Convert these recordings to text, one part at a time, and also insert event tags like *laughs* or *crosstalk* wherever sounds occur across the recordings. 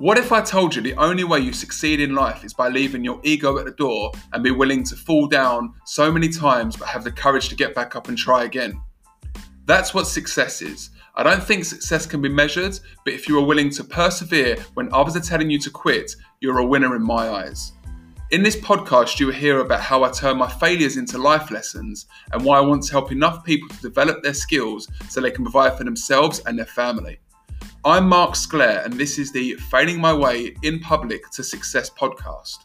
What if I told you the only way you succeed in life is by leaving your ego at the door and be willing to fall down so many times but have the courage to get back up and try again? That's what success is. I don't think success can be measured, but if you are willing to persevere when others are telling you to quit, you're a winner in my eyes. In this podcast, you will hear about how I turn my failures into life lessons and why I want to help enough people to develop their skills so they can provide for themselves and their family. I'm Mark Sclair, and this is the Failing My Way in Public to Success podcast.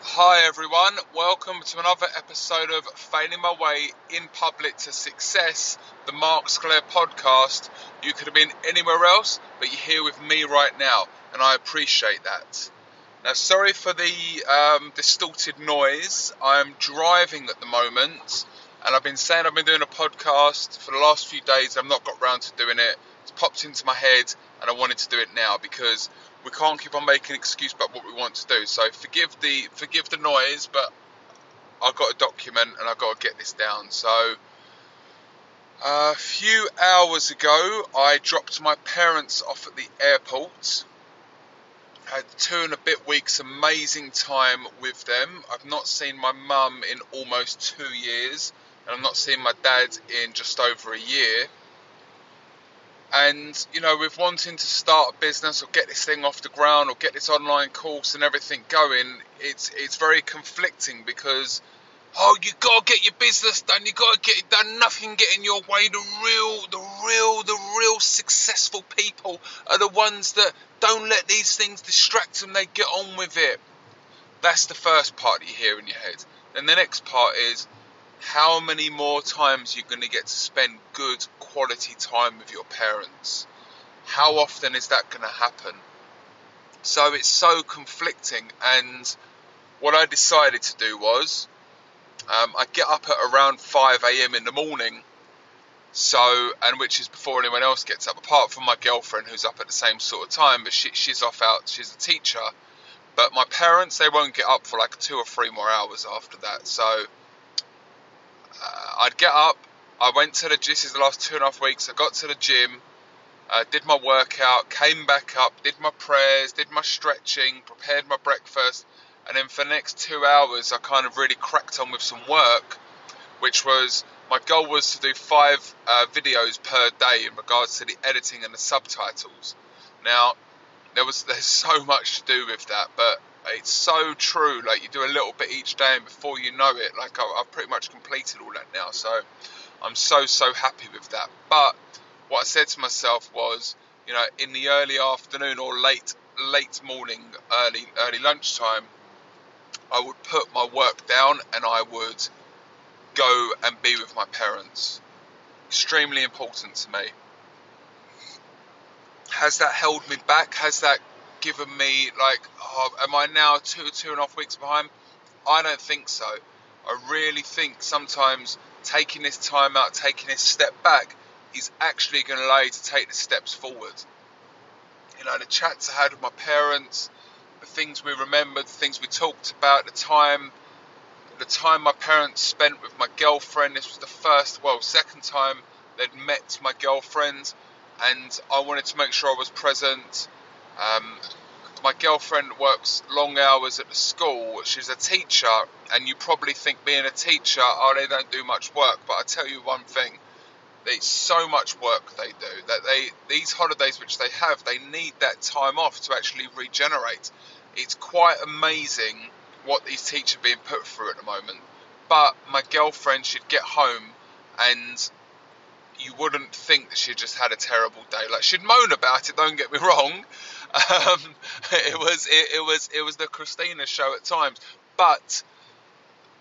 Hi, everyone. Welcome to another episode of Failing My Way in Public to Success, the Mark Sclair podcast. You could have been anywhere else, but you're here with me right now, and I appreciate that. Now, sorry for the um, distorted noise. I'm driving at the moment and I've been saying I've been doing a podcast for the last few days. I've not got round to doing it. It's popped into my head, and I wanted to do it now because we can't keep on making excuse about what we want to do. So forgive the forgive the noise, but I've got a document and I've got to get this down. So a few hours ago, I dropped my parents off at the airport. Had two and a bit weeks amazing time with them. I've not seen my mum in almost two years and I'm not seeing my dad in just over a year. And you know, with wanting to start a business or get this thing off the ground or get this online course and everything going, it's it's very conflicting because oh, you gotta get your business done, you gotta get it done. Nothing get in your way. The real, the real, the real successful people are the ones that don't let these things distract them. They get on with it. That's the first part you hear in your head. Then the next part is how many more times you're going to get to spend good quality time with your parents. How often is that going to happen? So it's so conflicting. And what I decided to do was um, I get up at around 5 a.m. in the morning. So, and which is before anyone else gets up, apart from my girlfriend who's up at the same sort of time, but she, she's off out, she's a teacher. But my parents, they won't get up for like two or three more hours after that. So, I'd get up. I went to the. This is the last two and a half weeks. I got to the gym, uh, did my workout, came back up, did my prayers, did my stretching, prepared my breakfast, and then for the next two hours, I kind of really cracked on with some work, which was my goal was to do five uh, videos per day in regards to the editing and the subtitles. Now, there was *laughs* there's so much to do with that, but it's so true. Like you do a little bit each day, and before you know it, like I've pretty much completed all that now. So I'm so so happy with that. But what I said to myself was, you know, in the early afternoon or late late morning, early early lunchtime, I would put my work down and I would go and be with my parents. Extremely important to me. Has that held me back? Has that given me like, oh, am I now two two and a half weeks behind? I don't think so. I really think sometimes taking this time out, taking this step back, is actually going to allow you to take the steps forward. You know, the chats I had with my parents, the things we remembered, the things we talked about, the time, the time my parents spent with my girlfriend. This was the first, well, second time they'd met my girlfriend, and I wanted to make sure I was present. Um, my girlfriend works long hours at the school. She's a teacher, and you probably think being a teacher, oh, they don't do much work. But I tell you one thing: there's so much work they do that they these holidays which they have, they need that time off to actually regenerate. It's quite amazing what these teachers are being put through at the moment. But my girlfriend should get home and you wouldn't think that she just had a terrible day. Like she'd moan about it. Don't get me *laughs* wrong. Um, *laughs* it was it, it was it was the Christina show at times, but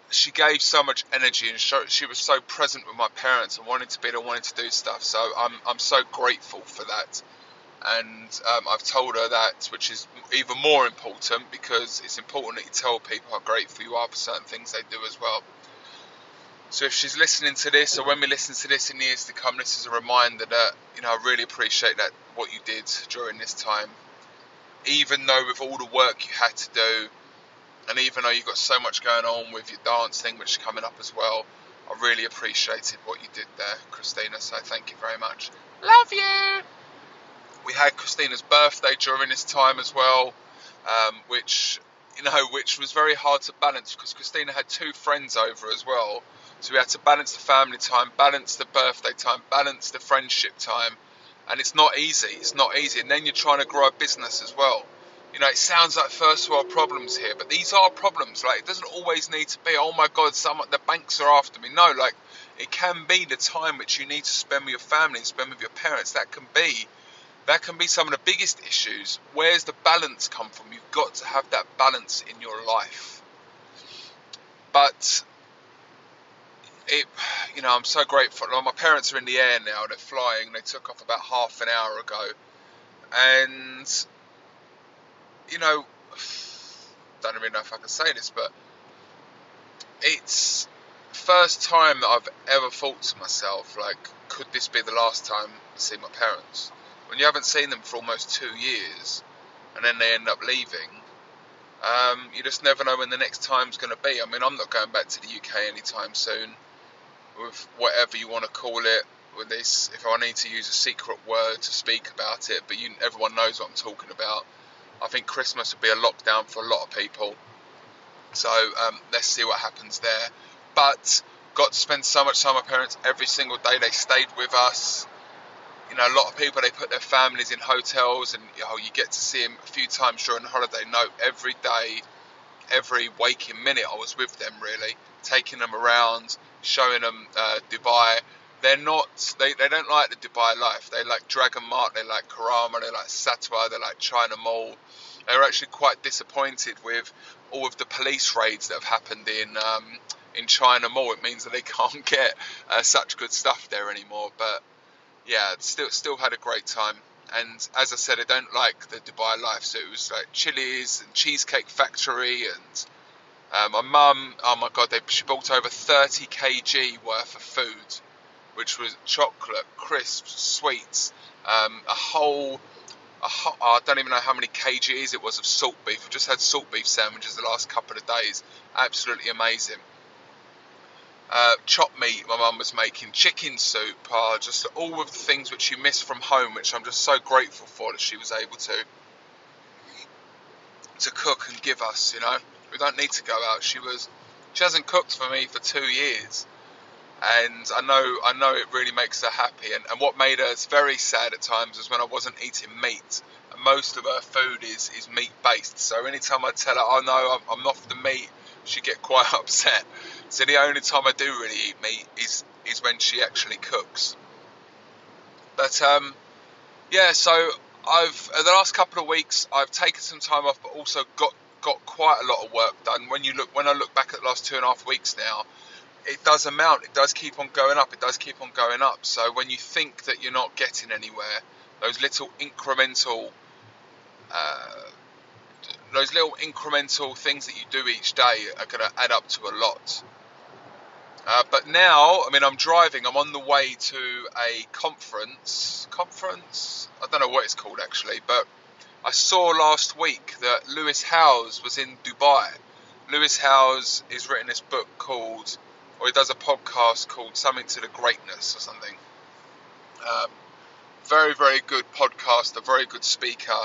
she gave so much energy and she was so present with my parents and wanted to be there, wanted to do stuff. So I'm I'm so grateful for that. And um, I've told her that, which is even more important because it's important that you tell people how grateful you are for certain things they do as well. So if she's listening to this, or when we listen to this in years to come, this is a reminder that you know I really appreciate that what you did during this time. Even though with all the work you had to do, and even though you've got so much going on with your dance thing, which is coming up as well, I really appreciated what you did there, Christina. So thank you very much. Love you. We had Christina's birthday during this time as well, um, which you know, which was very hard to balance because Christina had two friends over as well. So we had to balance the family time, balance the birthday time, balance the friendship time, and it's not easy. It's not easy. And then you're trying to grow a business as well. You know, it sounds like first world problems here, but these are problems. Like, it doesn't always need to be, oh my God, someone, the banks are after me. No, like, it can be the time which you need to spend with your family and spend with your parents. That can be, that can be some of the biggest issues. Where's the balance come from? You've got to have that balance in your life. But it, you know, I'm so grateful. My parents are in the air now; they're flying. They took off about half an hour ago, and you know, don't even know if I can say this, but it's first time that I've ever thought to myself, like, could this be the last time I see my parents? When you haven't seen them for almost two years, and then they end up leaving, um, you just never know when the next time's going to be. I mean, I'm not going back to the UK anytime soon, with whatever you want to call it. With this, if I need to use a secret word to speak about it, but you, everyone knows what I'm talking about. I think Christmas will be a lockdown for a lot of people. So um, let's see what happens there. But got to spend so much time with parents every single day. They stayed with us. You know, a lot of people they put their families in hotels, and you know you get to see them a few times during the holiday. No, every day, every waking minute, I was with them. Really, taking them around, showing them uh, Dubai they're not they, they don't like the Dubai life. They like Dragon Mart, they like Karama, they like Satwa, they like China Mall. They're actually quite disappointed with all of the police raids that have happened in um, in China Mall. It means that they *laughs* can't get uh, such good stuff there anymore. But yeah, still still had a great time. And as I said, I don't like the Dubai life, so it was like Chili's and Cheesecake Factory and uh, my mum. Oh my god, they, she bought over 30 kg worth of food which was chocolate, crisps, sweets, um, a whole, a whole, I don't even know how many kgs it was of salt beef. We just had salt beef sandwiches the last couple of days. Absolutely amazing. Uh, chopped meat my mum was making, chicken soup, uh, just all of the things which you miss from home, which I'm just so grateful for that she was able to to cook and give us. You know, we don't need to go out. She was, she hasn't cooked for me for two years, and I know I know it really makes her happy. And, and what made her very sad at times was when I wasn't eating meat. And most of her food is is meat based. So anytime I tell her, "Oh no, I'm, I'm off the meat," she get *laughs* quite upset. So the only time I do really eat meat is is when she actually cooks. But um, yeah, so I've the last couple of weeks I've taken some time off, but also got got quite a lot of work done. When you look when I look back at the last two and a half weeks now, it does amount, it does keep on going up, it does keep on going up. So when you think that you're not getting anywhere, those little incremental, uh, those little incremental things that you do each day are going to add up to a lot. Uh, but now, I mean, I'm driving. I'm on the way to a conference. Conference? I don't know what it's called actually, but I saw last week that Lewis Howes was in Dubai. Lewis Howes is written this book called or he does a podcast called Something to the Greatness or something. Um, very, very good podcaster, very good speaker,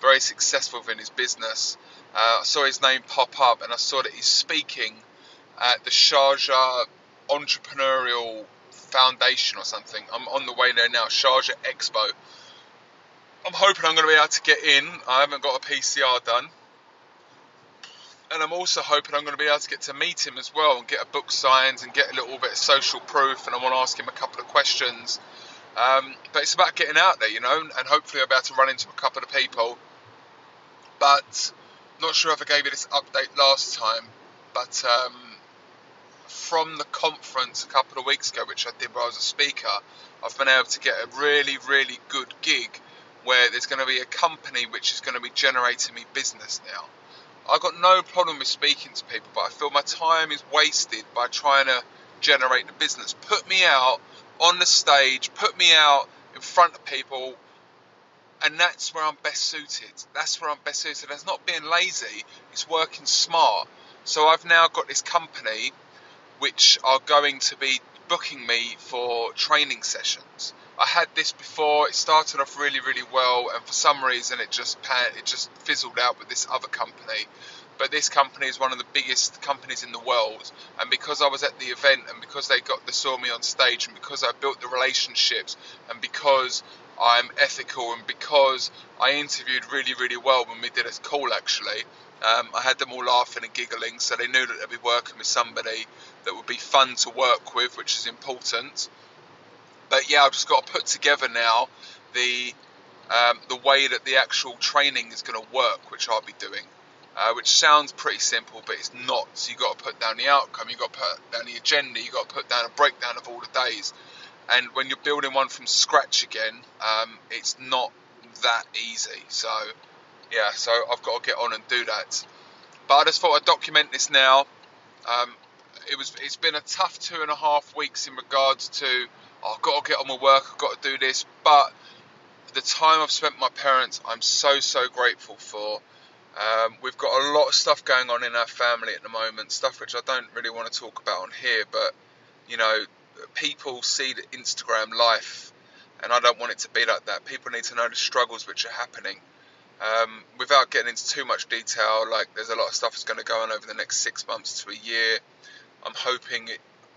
very successful within his business. Uh, I saw his name pop up and I saw that he's speaking at the Sharjah Entrepreneurial Foundation or something. I'm on the way there now, Sharjah Expo. I'm hoping I'm going to be able to get in. I haven't got a PCR done and I'm also hoping I'm going to be able to get to meet him as well and get a book signed and get a little bit of social proof. And I want to ask him a couple of questions. Um, but it's about getting out there, you know, and hopefully I'll be able to run into a couple of people. But not sure if I gave you this update last time, but um, from the conference a couple of weeks ago, which I did where I was a speaker, I've been able to get a really, really good gig where there's going to be a company which is going to be generating me business now. I've got no problem with speaking to people, but I feel my time is wasted by trying to generate the business. Put me out on the stage, put me out in front of people, and that's where I'm best suited. That's where I'm best suited. That's not being lazy, it's working smart. So I've now got this company which are going to be booking me for training sessions. I had this before. It started off really, really well, and for some reason, it just it just fizzled out with this other company. But this company is one of the biggest companies in the world, and because I was at the event, and because they got they saw me on stage, and because I built the relationships, and because I'm ethical, and because I interviewed really, really well when we did a call actually, um, I had them all laughing and giggling, so they knew that they'd be working with somebody that would be fun to work with, which is important. But yeah, I've just got to put together now the um, the way that the actual training is going to work, which I'll be doing. Uh, which sounds pretty simple, but it's not. So you've got to put down the outcome, you've got to put down the agenda, you've got to put down a breakdown of all the days. And when you're building one from scratch again, um, it's not that easy. So yeah, so I've got to get on and do that. But I just thought I'd document this now. Um, it was it's been a tough two and a half weeks in regards to I've got to get on with work, I've got to do this, but the time I've spent with my parents, I'm so so grateful for. Um, we've got a lot of stuff going on in our family at the moment, stuff which I don't really want to talk about on here, but you know, people see the Instagram life, and I don't want it to be like that. People need to know the struggles which are happening. Um, without getting into too much detail, like there's a lot of stuff that's going to go on over the next six months to a year. I'm hoping,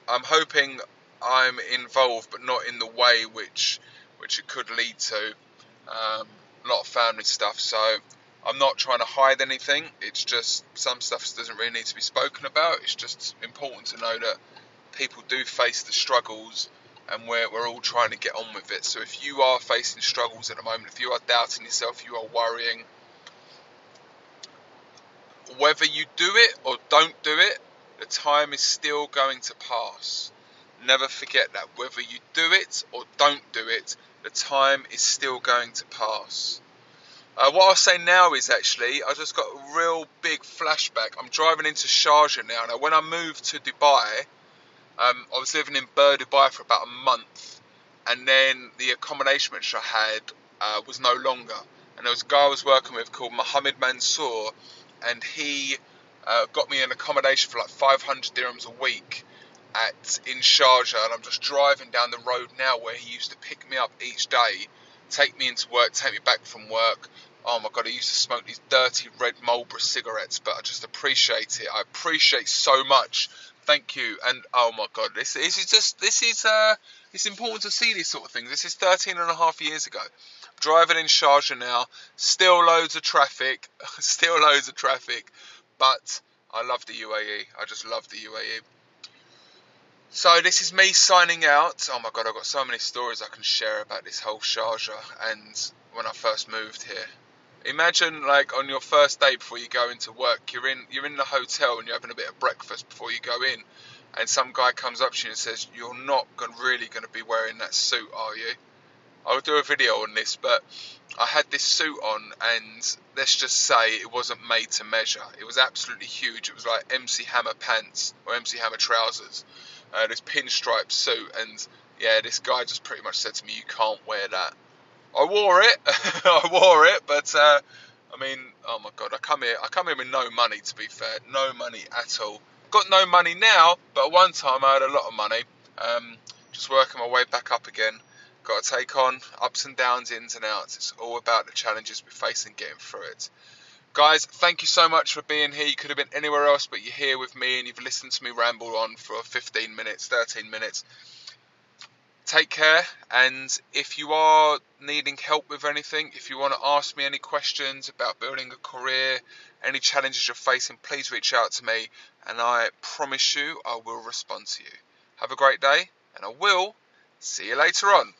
I'm hoping I'm involved, but not in the way which which it could lead to. Um, a lot of family stuff, so I'm not trying to hide anything. It's just some stuff doesn't really need to be spoken about. It's just important to know that people do face the struggles and we're, we're all trying to get on with it. So if you are facing struggles at the moment, if you are doubting yourself, you are worrying, whether you do it or don't do it, the time is still going to pass. Never forget that. Whether you do it or don't do it, the time is still going to pass. Uh, what I'll say now is actually, I just got a real big flashback. I'm driving into Sharjah now. Now, when I moved to Dubai, um, I was living in Bur Dubai for about a month, and then the accommodation which I had uh, was no longer. And there was a guy I was working with called Mohammed Mansour, and he uh, got me an accommodation for like 500 dirhams a week at in Sharjah. And I'm just driving down the road now where he used to pick me up each day, take me into work, take me back from work. Oh my god, I used to smoke these dirty red Marlboro cigarettes, but I just appreciate it. I appreciate so much thank you. And oh my god, this, this is just this is uh, it's important to see these sort of things. This is 13 and a half years ago. Driving in Sharjah now, still loads of traffic, *laughs* still loads of traffic, but I love the UAE. I just love the UAE. So this is me signing out. Oh my god, I've got so many stories I can share about this whole Sharjah and when I first moved here. Imagine like on your first day before you go into work, you're in you're in the hotel and you're having a bit of breakfast before you go in, and some guy comes up to you and says, "You're not really going to be wearing that suit, are you?" I'll do a video on this, but I had this suit on, and let's just say it wasn't made to measure. It was absolutely huge. It was like MC Hammer pants or MC Hammer trousers, uh, this pinstripe suit, and yeah, this guy just pretty much said to me, "You can't wear that." I wore it. *laughs* I wore it, but uh, I mean, oh my god, I come here. I come here with no money. To be fair, no money at all. Got no money now, but one time I had a lot of money. Um, just working my way back up again. Got to take on ups and downs, ins and outs. It's all about the challenges we face and getting through it. Guys, thank you so much for being here. You could have been anywhere else, but you're here with me and you've listened to me ramble on for 15 minutes, 13 minutes take care. And if you are needing help with anything, if you want to ask me any questions about building a career, any challenges you're facing, please reach out to me. And I promise you, I will respond to you. Have a great day, and I will see you later on.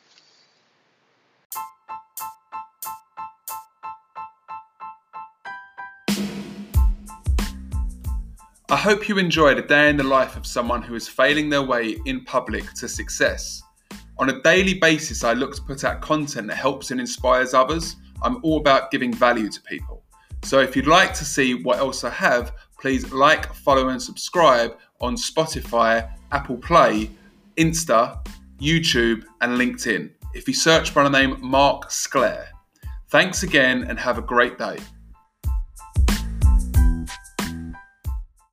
I hope you enjoyed a day in the life of someone who is failing their way in public to success. On a daily basis, I look to put out content that helps and inspires others. I'm all about giving value to people. So if you'd like to see what else I have, please like, follow, and subscribe on Spotify, Apple Play, Insta, YouTube, and LinkedIn. If you search by the name Mark Sclair. Thanks again and have a great day.